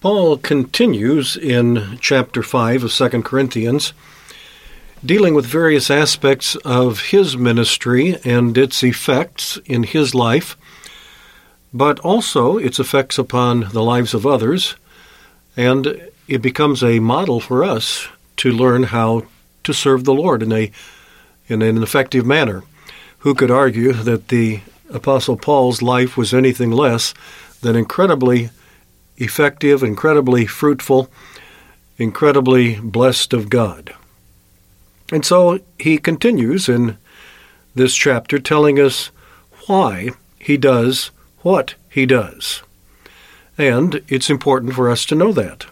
Paul continues in chapter 5 of 2 Corinthians, dealing with various aspects of his ministry and its effects in his life, but also its effects upon the lives of others, and it becomes a model for us to learn how to serve the Lord in a in an effective manner. Who could argue that the apostle Paul's life was anything less than incredibly effective, incredibly fruitful, incredibly blessed of God? And so he continues in this chapter telling us why he does what he does. And it's important for us to know that.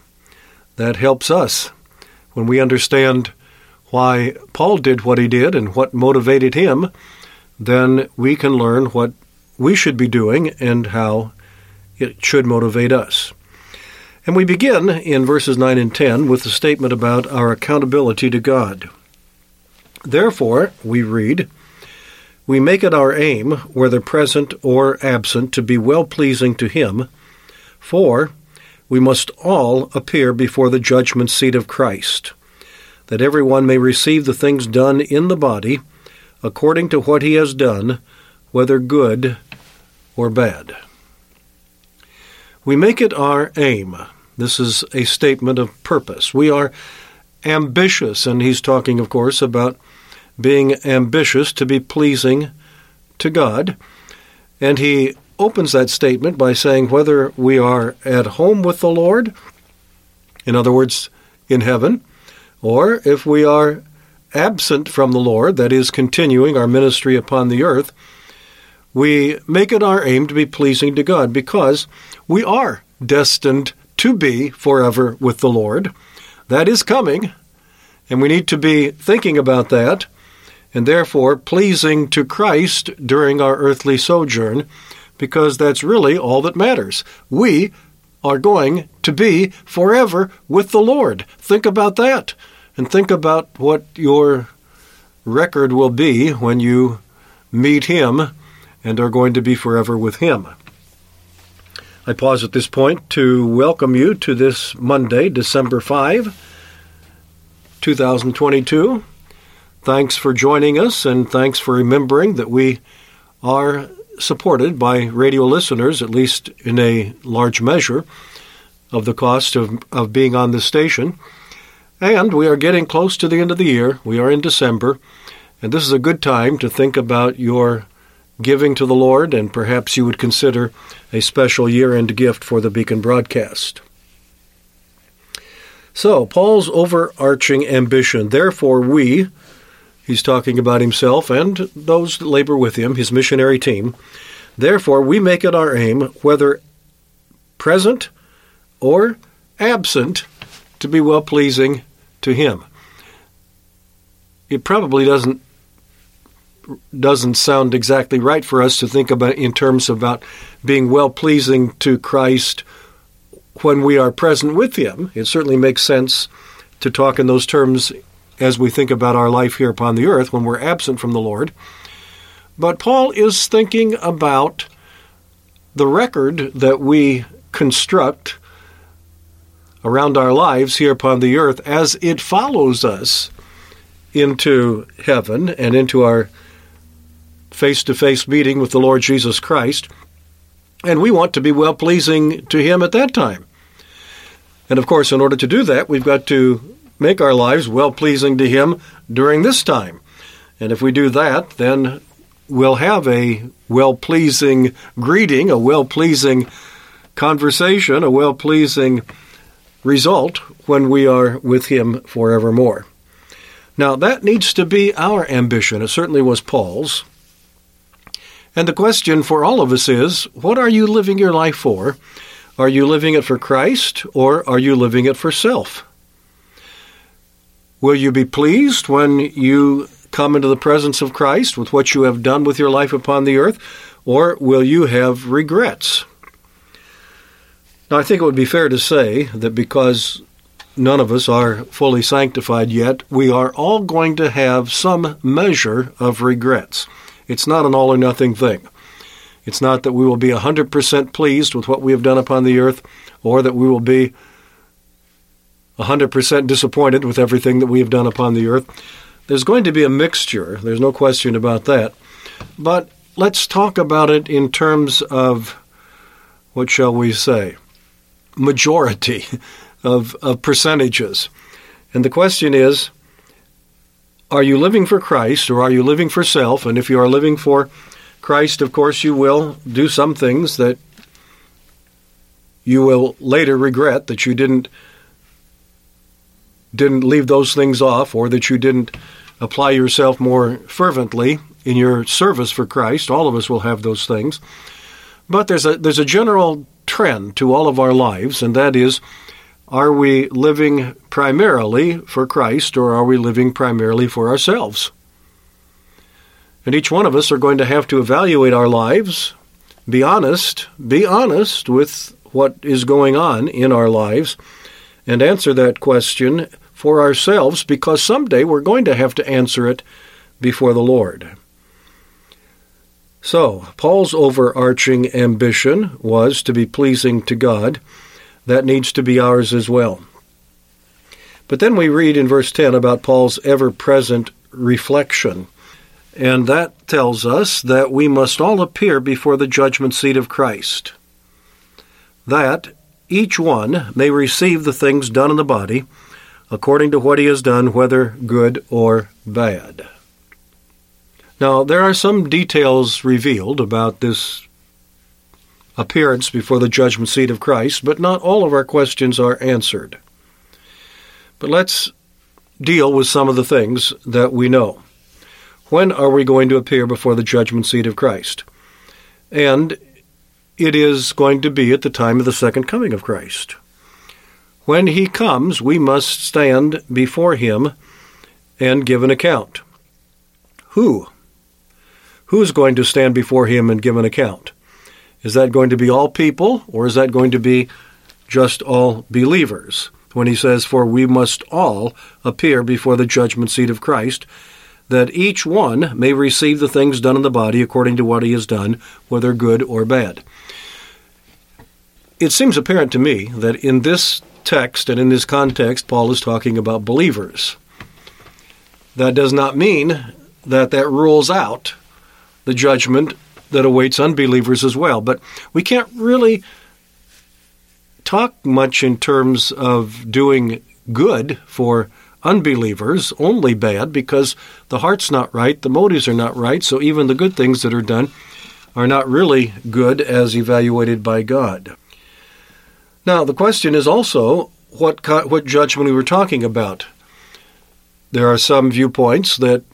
That helps us when we understand why Paul did what he did and what motivated him, then we can learn what we should be doing and how it should motivate us. And we begin in verses 9 and 10 with the statement about our accountability to God. Therefore, we read, we make it our aim, whether present or absent, to be well pleasing to Him, for we must all appear before the judgment seat of Christ, that every one may receive the things done in the body according to what he has done, whether good or bad. We make it our aim. This is a statement of purpose. We are ambitious, and he's talking, of course, about being ambitious to be pleasing to God. And he opens that statement by saying whether we are at home with the Lord, in other words, in heaven, or if we are absent from the Lord, that is, continuing our ministry upon the earth, we make it our aim to be pleasing to God because we are destined to be forever with the Lord. That is coming, and we need to be thinking about that, and therefore pleasing to Christ during our earthly sojourn, because that's really all that matters. We are going to be forever with the Lord. Think about that, and think about what your record will be when you meet Him and are going to be forever with Him. I pause at this point to welcome you to this Monday, December 5, 2022. Thanks for joining us, and thanks for remembering that we are supported by radio listeners, at least in a large measure, of the cost of, of being on this station. And we are getting close to the end of the year. We are in December, and this is a good time to think about your giving to the Lord, and perhaps you would consider a special year end gift for the Beacon broadcast. So, Paul's overarching ambition, therefore, we, he's talking about himself and those that labor with him, his missionary team, therefore, we make it our aim, whether present or absent, to be well pleasing to him. It probably doesn't doesn't sound exactly right for us to think about in terms about being well pleasing to Christ when we are present with Him. It certainly makes sense to talk in those terms as we think about our life here upon the earth when we're absent from the Lord. But Paul is thinking about the record that we construct around our lives here upon the earth as it follows us into heaven and into our face to face meeting with the Lord Jesus Christ, and we want to be well pleasing to Him at that time. And of course, in order to do that, we've got to make our lives well pleasing to Him during this time. And if we do that, then we'll have a well pleasing greeting, a well pleasing conversation, a well pleasing result when we are with Him forevermore. Now, that needs to be our ambition. It certainly was Paul's. And the question for all of us is what are you living your life for? Are you living it for Christ or are you living it for self? Will you be pleased when you come into the presence of Christ with what you have done with your life upon the earth, or will you have regrets? Now, I think it would be fair to say that because none of us are fully sanctified yet, we are all going to have some measure of regrets. It's not an all or nothing thing. It's not that we will be 100% pleased with what we have done upon the earth, or that we will be 100% disappointed with everything that we have done upon the earth. There's going to be a mixture, there's no question about that. But let's talk about it in terms of, what shall we say, majority of, of percentages. And the question is are you living for Christ or are you living for self? And if you are living for Christ, of course, you will do some things that you will later regret that you didn't didn't leave those things off or that you didn't apply yourself more fervently in your service for Christ. All of us will have those things. But there's a there's a general trend to all of our lives and that is are we living primarily for Christ or are we living primarily for ourselves? And each one of us are going to have to evaluate our lives, be honest, be honest with what is going on in our lives, and answer that question for ourselves because someday we're going to have to answer it before the Lord. So, Paul's overarching ambition was to be pleasing to God that needs to be ours as well. But then we read in verse 10 about Paul's ever present reflection. And that tells us that we must all appear before the judgment seat of Christ. That each one may receive the things done in the body according to what he has done, whether good or bad. Now, there are some details revealed about this appearance before the judgment seat of Christ, but not all of our questions are answered. But let's deal with some of the things that we know. When are we going to appear before the judgment seat of Christ? And it is going to be at the time of the second coming of Christ. When he comes, we must stand before him and give an account. Who? Who is going to stand before him and give an account? Is that going to be all people, or is that going to be just all believers? When he says, For we must all appear before the judgment seat of Christ, that each one may receive the things done in the body according to what he has done, whether good or bad. It seems apparent to me that in this text and in this context, Paul is talking about believers. That does not mean that that rules out the judgment that awaits unbelievers as well. But we can't really talk much in terms of doing good for unbelievers, only bad, because the heart's not right, the motives are not right, so even the good things that are done are not really good as evaluated by God. Now, the question is also what, what judgment we were talking about. There are some viewpoints that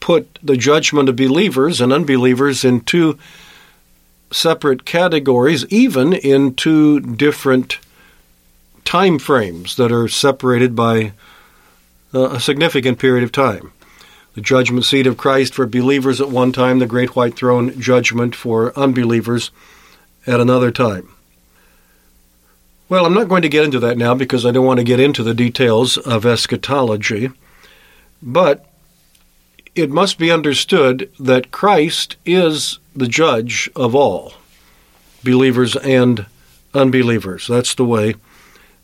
put the judgment of believers and unbelievers in two separate categories, even in two different time frames that are separated by uh, a significant period of time. The judgment seat of Christ for believers at one time, the great white throne judgment for unbelievers at another time. Well, I'm not going to get into that now because I don't want to get into the details of eschatology. But it must be understood that Christ is the judge of all, believers and unbelievers. That's the way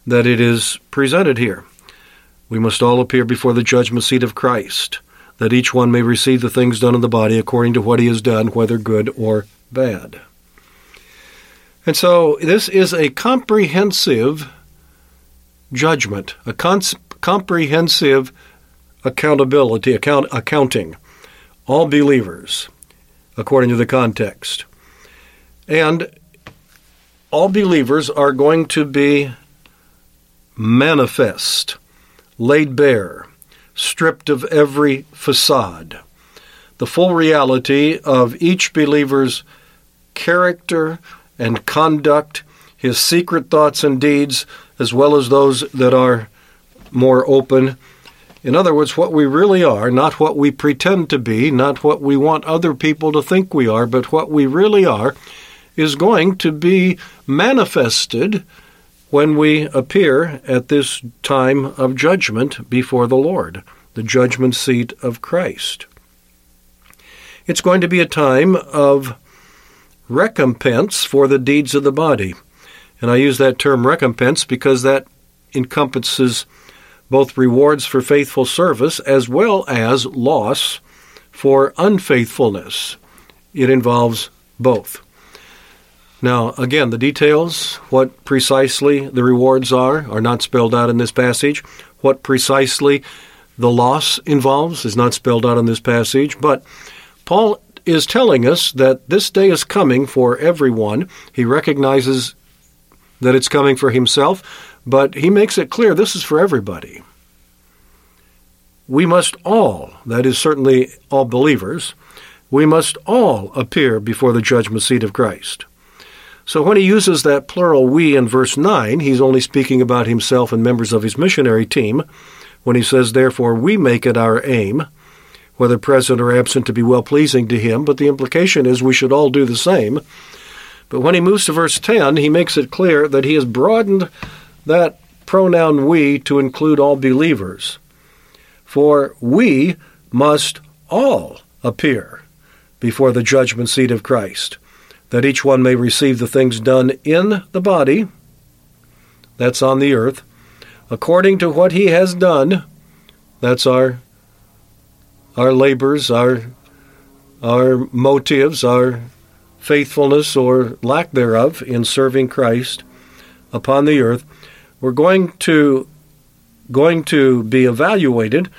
that it is presented here. We must all appear before the judgment seat of Christ, that each one may receive the things done in the body according to what he has done, whether good or bad. And so this is a comprehensive judgment, a cons- comprehensive accountability, account, accounting. All believers, according to the context. And all believers are going to be manifest, laid bare, stripped of every facade. The full reality of each believer's character and conduct, his secret thoughts and deeds, as well as those that are more open. In other words, what we really are, not what we pretend to be, not what we want other people to think we are, but what we really are, is going to be manifested when we appear at this time of judgment before the Lord, the judgment seat of Christ. It's going to be a time of recompense for the deeds of the body. And I use that term recompense because that encompasses both rewards for faithful service as well as loss for unfaithfulness. It involves both. Now, again, the details, what precisely the rewards are, are not spelled out in this passage. What precisely the loss involves is not spelled out in this passage. But Paul is telling us that this day is coming for everyone. He recognizes that it's coming for himself, but he makes it clear this is for everybody. We must all, that is certainly all believers, we must all appear before the judgment seat of Christ. So when he uses that plural we in verse 9, he's only speaking about himself and members of his missionary team. When he says, Therefore, we make it our aim, whether present or absent, to be well pleasing to him, but the implication is we should all do the same. But when he moves to verse 10, he makes it clear that he has broadened that pronoun we to include all believers. For we must all appear before the judgment seat of Christ that each one may receive the things done in the body, that's on the earth, according to what he has done, that's our our labors, our our motives, our faithfulness or lack thereof in serving Christ upon the earth, we're going to going to be evaluated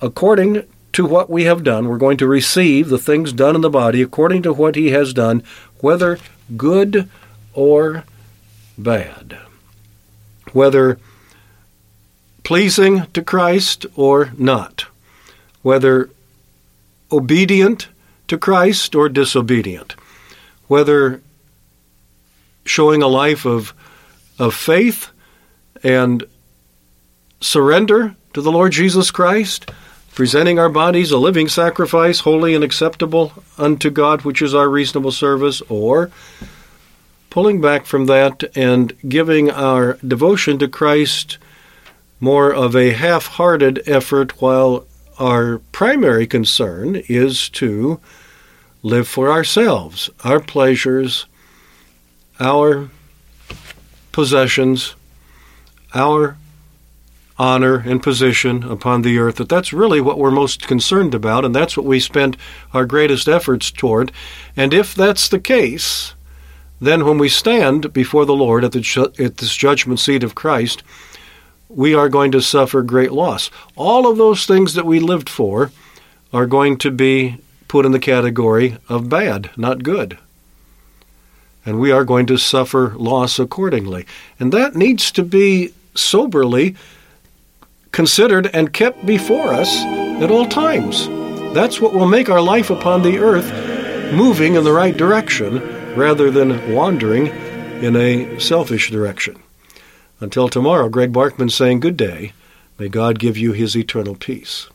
according to what we have done. We're going to receive the things done in the body according to what he has done, whether good or bad. Whether pleasing to Christ or not. Whether obedient to Christ or disobedient. Whether showing a life of, of faith and surrender to the Lord Jesus Christ presenting our bodies a living sacrifice, holy and acceptable unto God, which is our reasonable service, or pulling back from that and giving our devotion to Christ more of a half hearted effort, while our primary concern is to live for ourselves, our pleasures, our possessions, our honor and position upon the earth, that that's really what we're most concerned about, and that's what we spend our greatest efforts toward. And if that's the case, then when we stand before the Lord at, the, at this judgment seat of Christ, we are going to suffer great loss. All of those things that we lived for are going to be put in the category of bad, not good. And we are going to suffer loss accordingly. And that needs to be soberly considered and kept before us at all times. That's what will make our life upon the earth moving in the right direction rather than wandering in a selfish direction. Until tomorrow, Greg Barkman saying good day. May God give you his eternal peace.